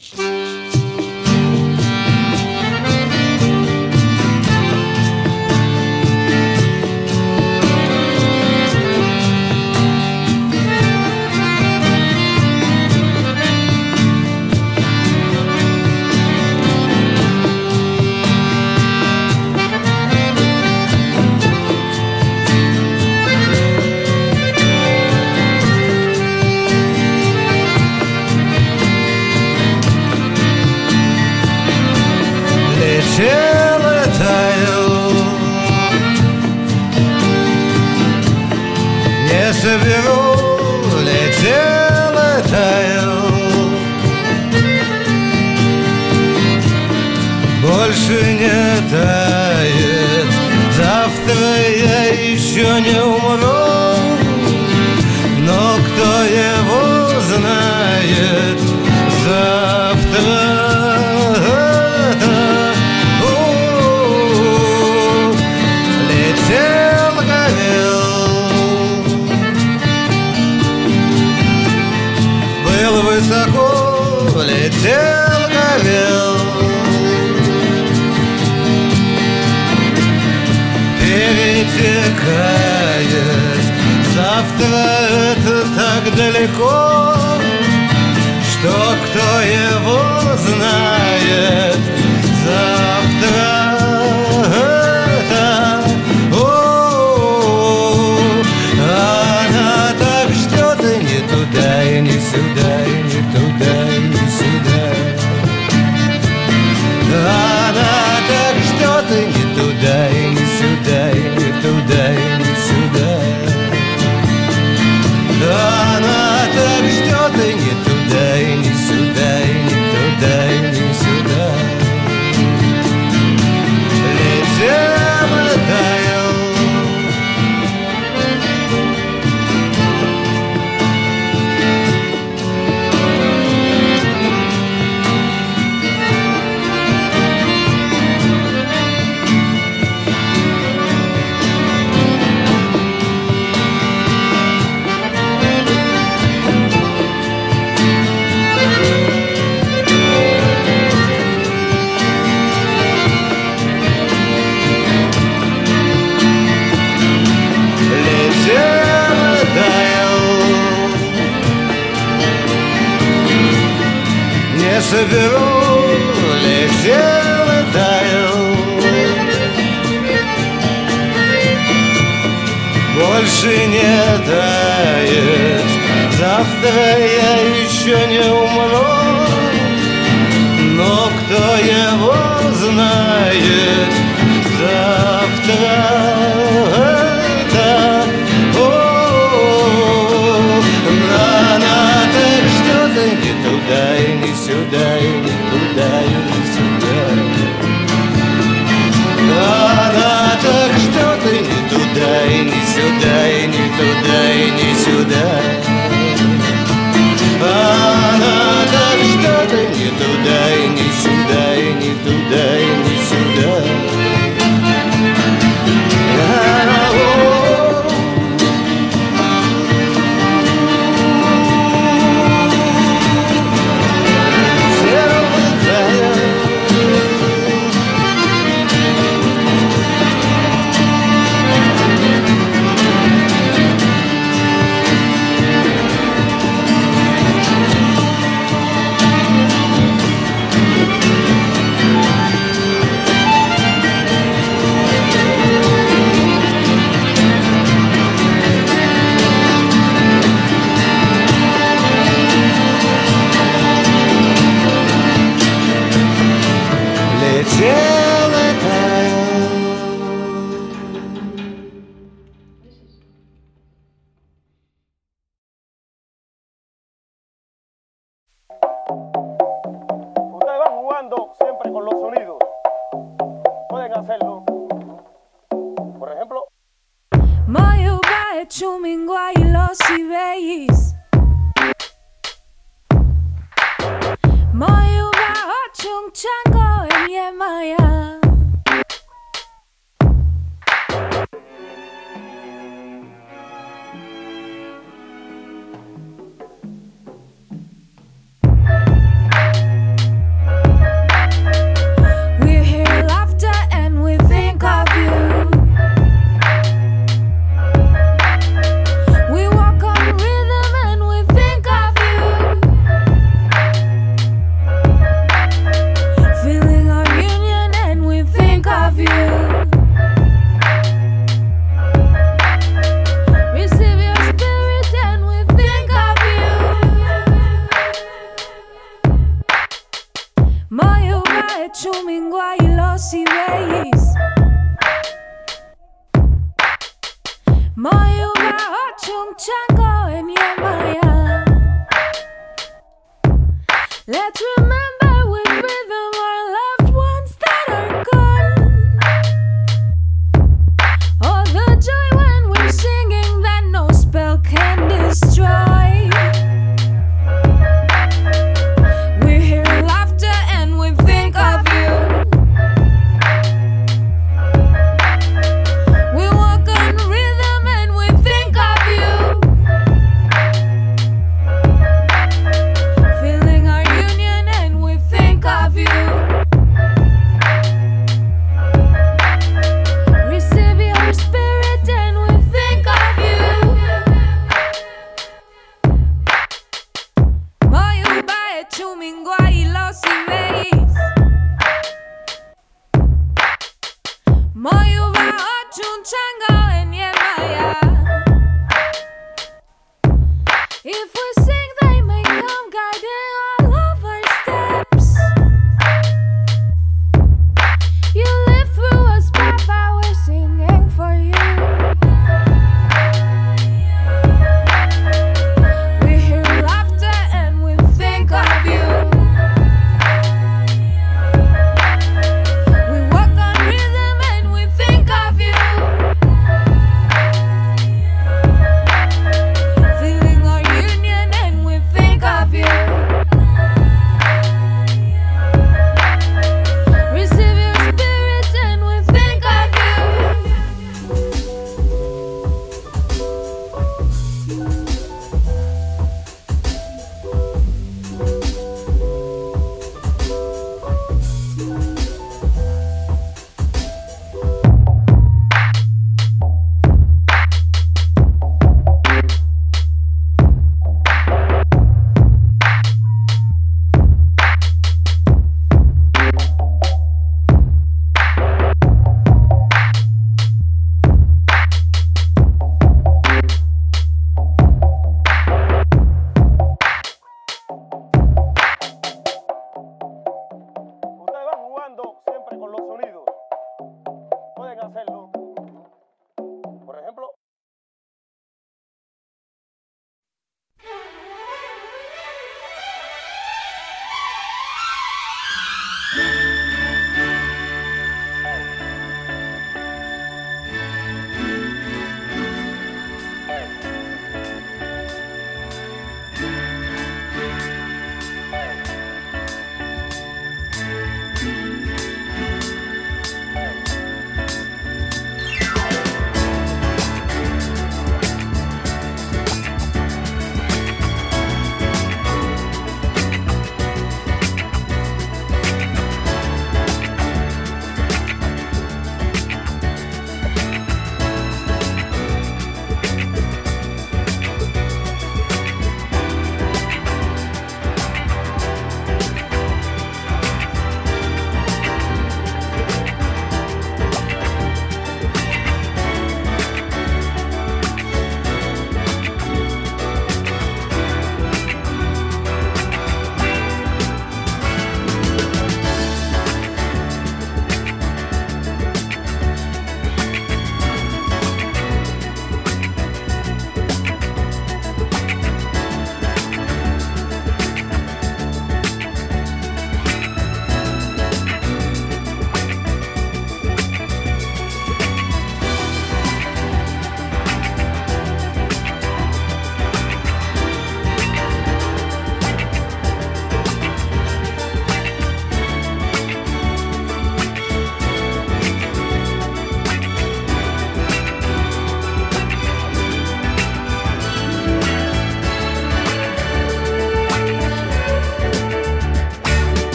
much. высоко летел, горел. Перетекает завтра это так далеко, что кто его знает, знает. перу летел и таял. Больше не тает, завтра я еще не умру, но кто его знает, завтра туда и не сюда. going, yeah, Maya.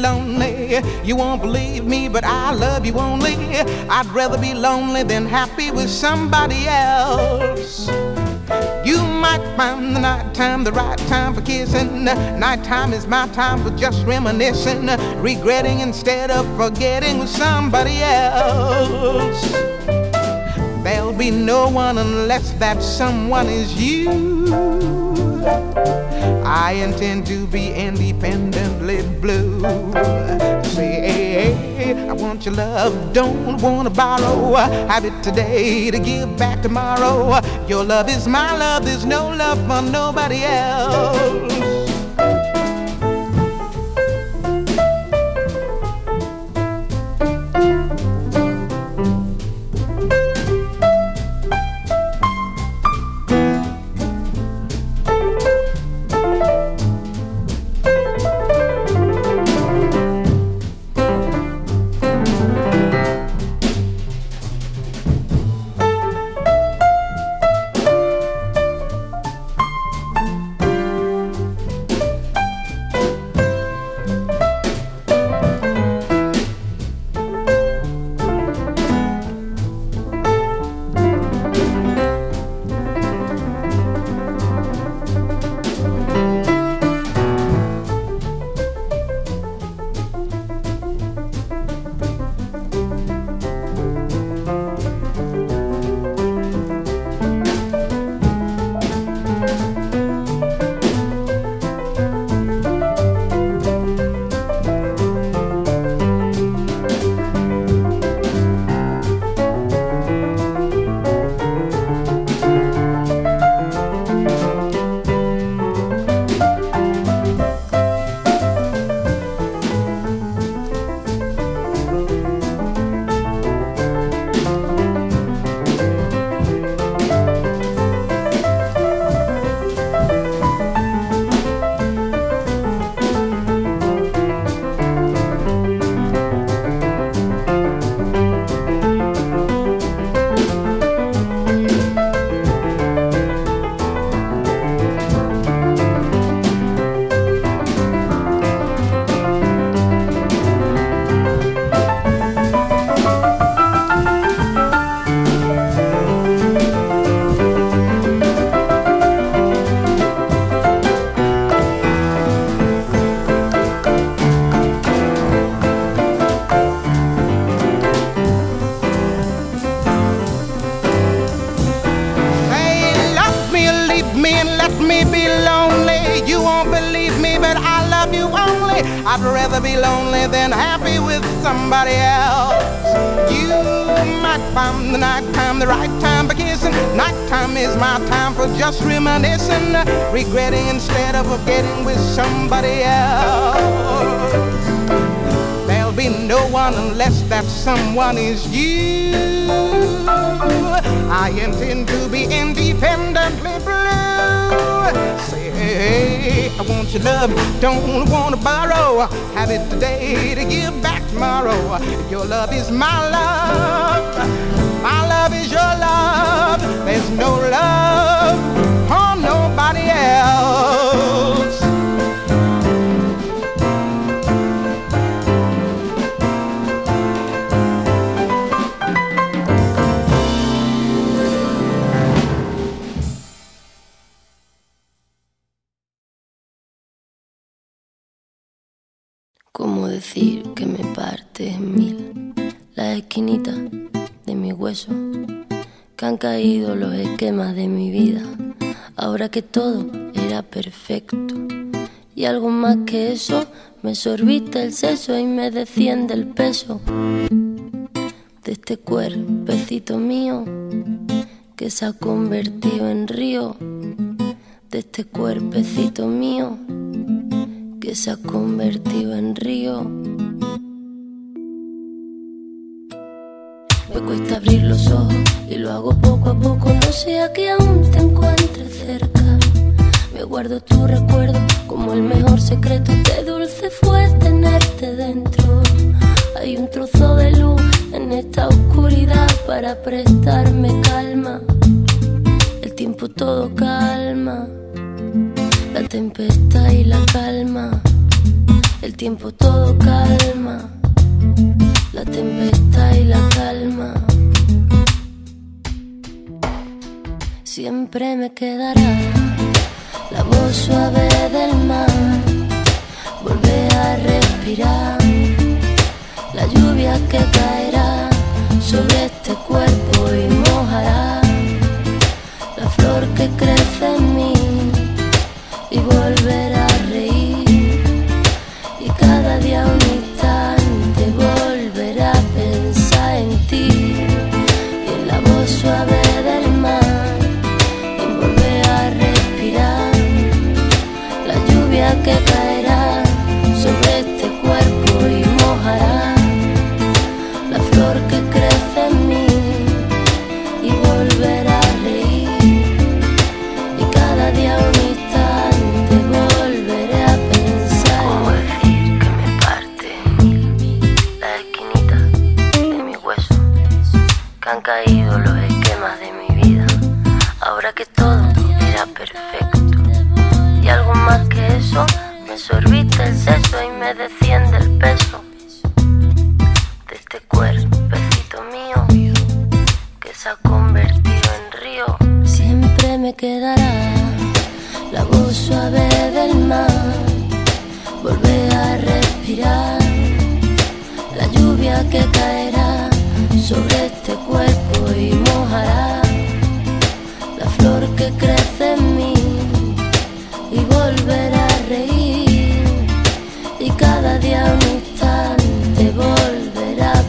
Lonely. You won't believe me, but I love you only. I'd rather be lonely than happy with somebody else. You might find the night time the right time for kissing. Nighttime is my time for just reminiscing, regretting instead of forgetting with somebody else. There'll be no one unless that someone is you. I intend to be independently blue. Say, hey, hey, I want your love, don't wanna borrow. Have it today to give back tomorrow. Your love is my love, there's no love for nobody else. The right time for kissing. Nighttime is my time for just reminiscing, regretting instead of forgetting with somebody else. There'll be no one unless that someone is you. I intend to be independently blue. Say, hey, I want your love, don't want to borrow. Have it today to give back tomorrow. Your love is my love, love is your love. There's no love for nobody else. ¿Cómo decir que me parte en mil las esquinitas de mi hueso? Que han caído los esquemas de mi vida, ahora que todo era perfecto. Y algo más que eso, me sorbiste el seso y me desciende el peso de este cuerpecito mío que se ha convertido en río, de este cuerpecito mío que se ha convertido en río. Cuesta abrir los ojos y lo hago poco a poco, no sea que aún te encuentre cerca. Me guardo tu recuerdo como el mejor secreto, qué dulce fue tenerte dentro. Hay un trozo de luz en esta oscuridad para prestarme calma. El tiempo todo calma la tempestad y la calma. El tiempo todo calma, la tempestad y la calma. Siempre me quedará la voz suave del mar, volver a respirar, la lluvia que caerá sobre este cuerpo y mojará la flor que crece en mí y volverá a reír y cada día un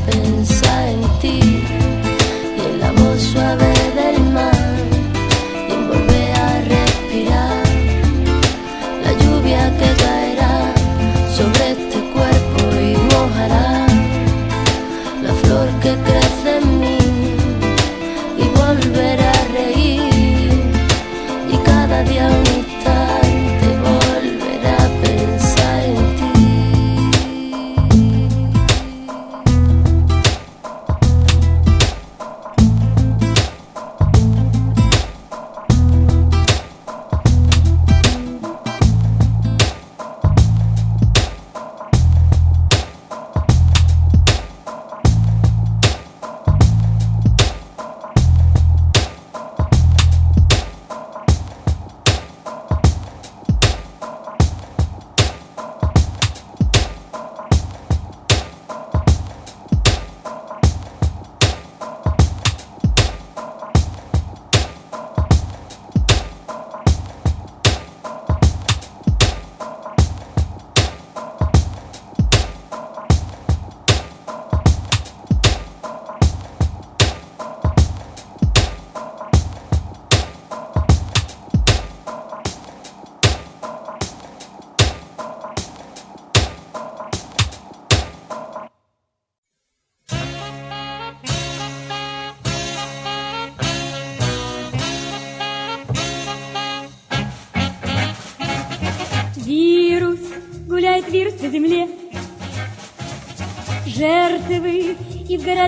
volverá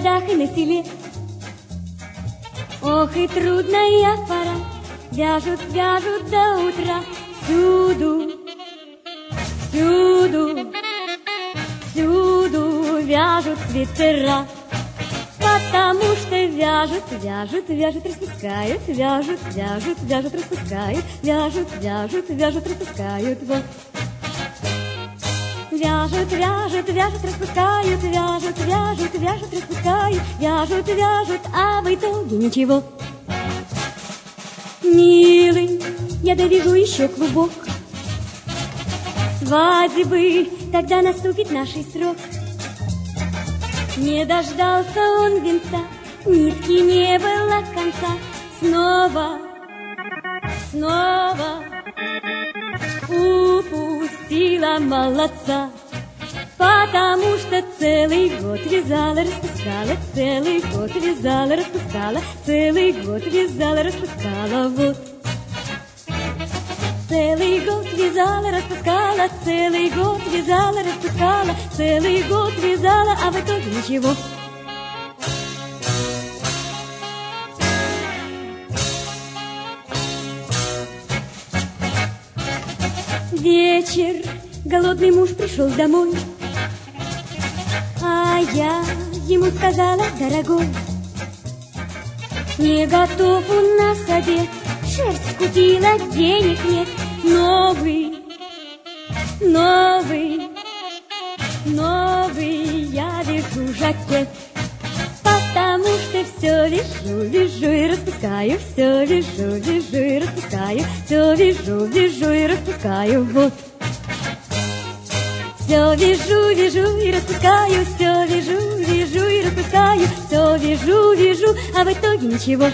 городах, и на селе Ох, и трудная пора Вяжут, вяжут до утра Всюду, всюду, всюду Вяжут свитера Потому что вяжут, вяжут, вяжут, распускают, вяжут, вяжут, вяжут, распускают, вяжут, вяжут, вяжут, распускают. Вот. Вяжут, вяжут, вяжут, распускают, вяжут, вяжут, вяжут, распускают, вяжут, вяжут, а в итоге ничего. Милый, я довяжу еще клубок свадьбы, тогда наступит наш срок. Не дождался он венца, нитки не было конца. Снова, снова упустила молодца. Потому что целый год вязала, распускала, целый год вязала, распускала, целый год вязала, распускала, вот. Целый год вязала, распускала, целый год вязала, распускала, целый год вязала, а в итоге ничего. Вечер, голодный муж пришел домой. А я ему сказала, дорогой, не готов у нас обед, шерсть купила, денег нет, новый, новый, новый я вижу жакет. Потому что все вижу, вижу и распускаю, все вижу, вижу и распускаю, все вижу, вижу и распускаю, вот. Все вижу, вижу и распускаю, все вижу, вижу и распускаю, все вижу, вижу, а в итоге ничего.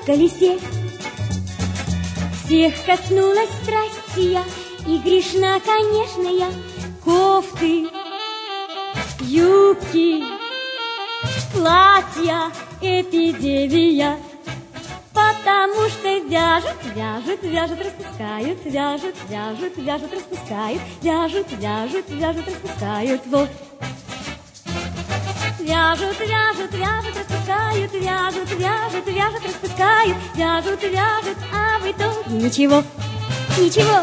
В колесе Всех коснулась страсти я И грешна, конечно, я Кофты, юбки, платья Эпидемия Потому что вяжут, вяжут, вяжут, распускают, вяжут, вяжут, вяжут, распускают, вяжут, вяжут, вяжут, распускают, вот. Вяжут, вяжут, вяжут, распускают, вяжут, вяжут, вяжут, распускают, вяжут, вяжут, а в итоге ничего, ничего.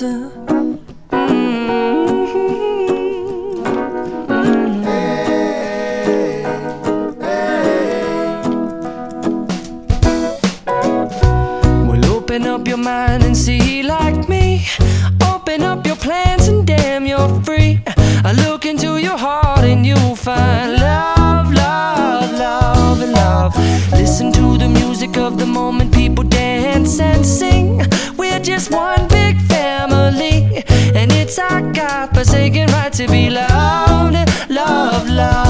Mm-hmm. Well, open up your mind and see like me. Open up your plans and damn, you're free. I look into your heart and you'll find love, love, love, and love. Listen to the music of the moment, people dance and sing. We're just one forsaken right to be loved, love, love, love,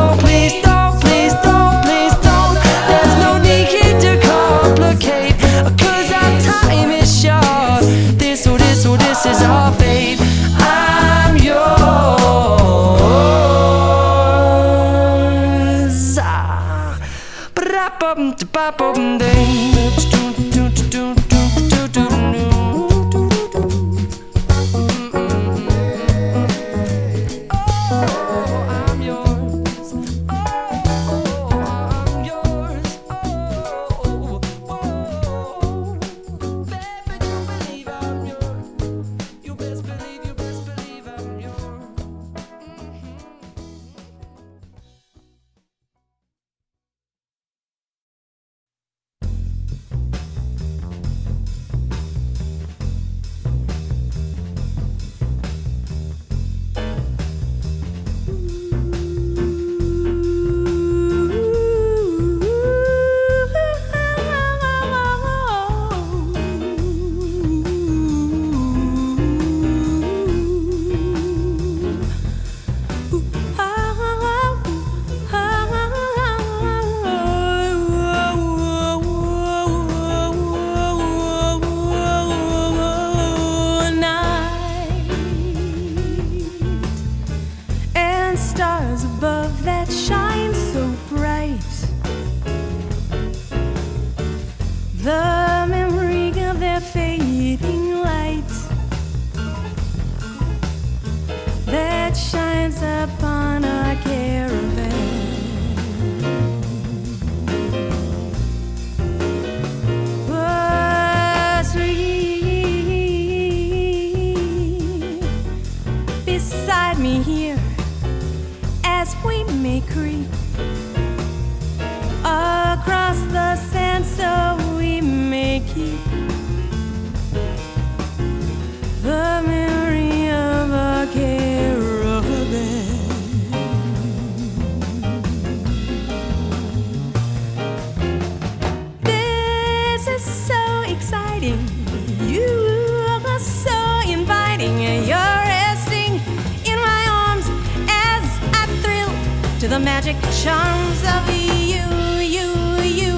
the magic charms of you, you, you,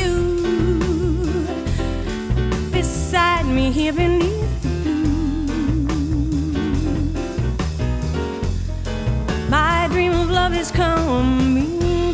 you. Beside me here beneath the. My dream of love is coming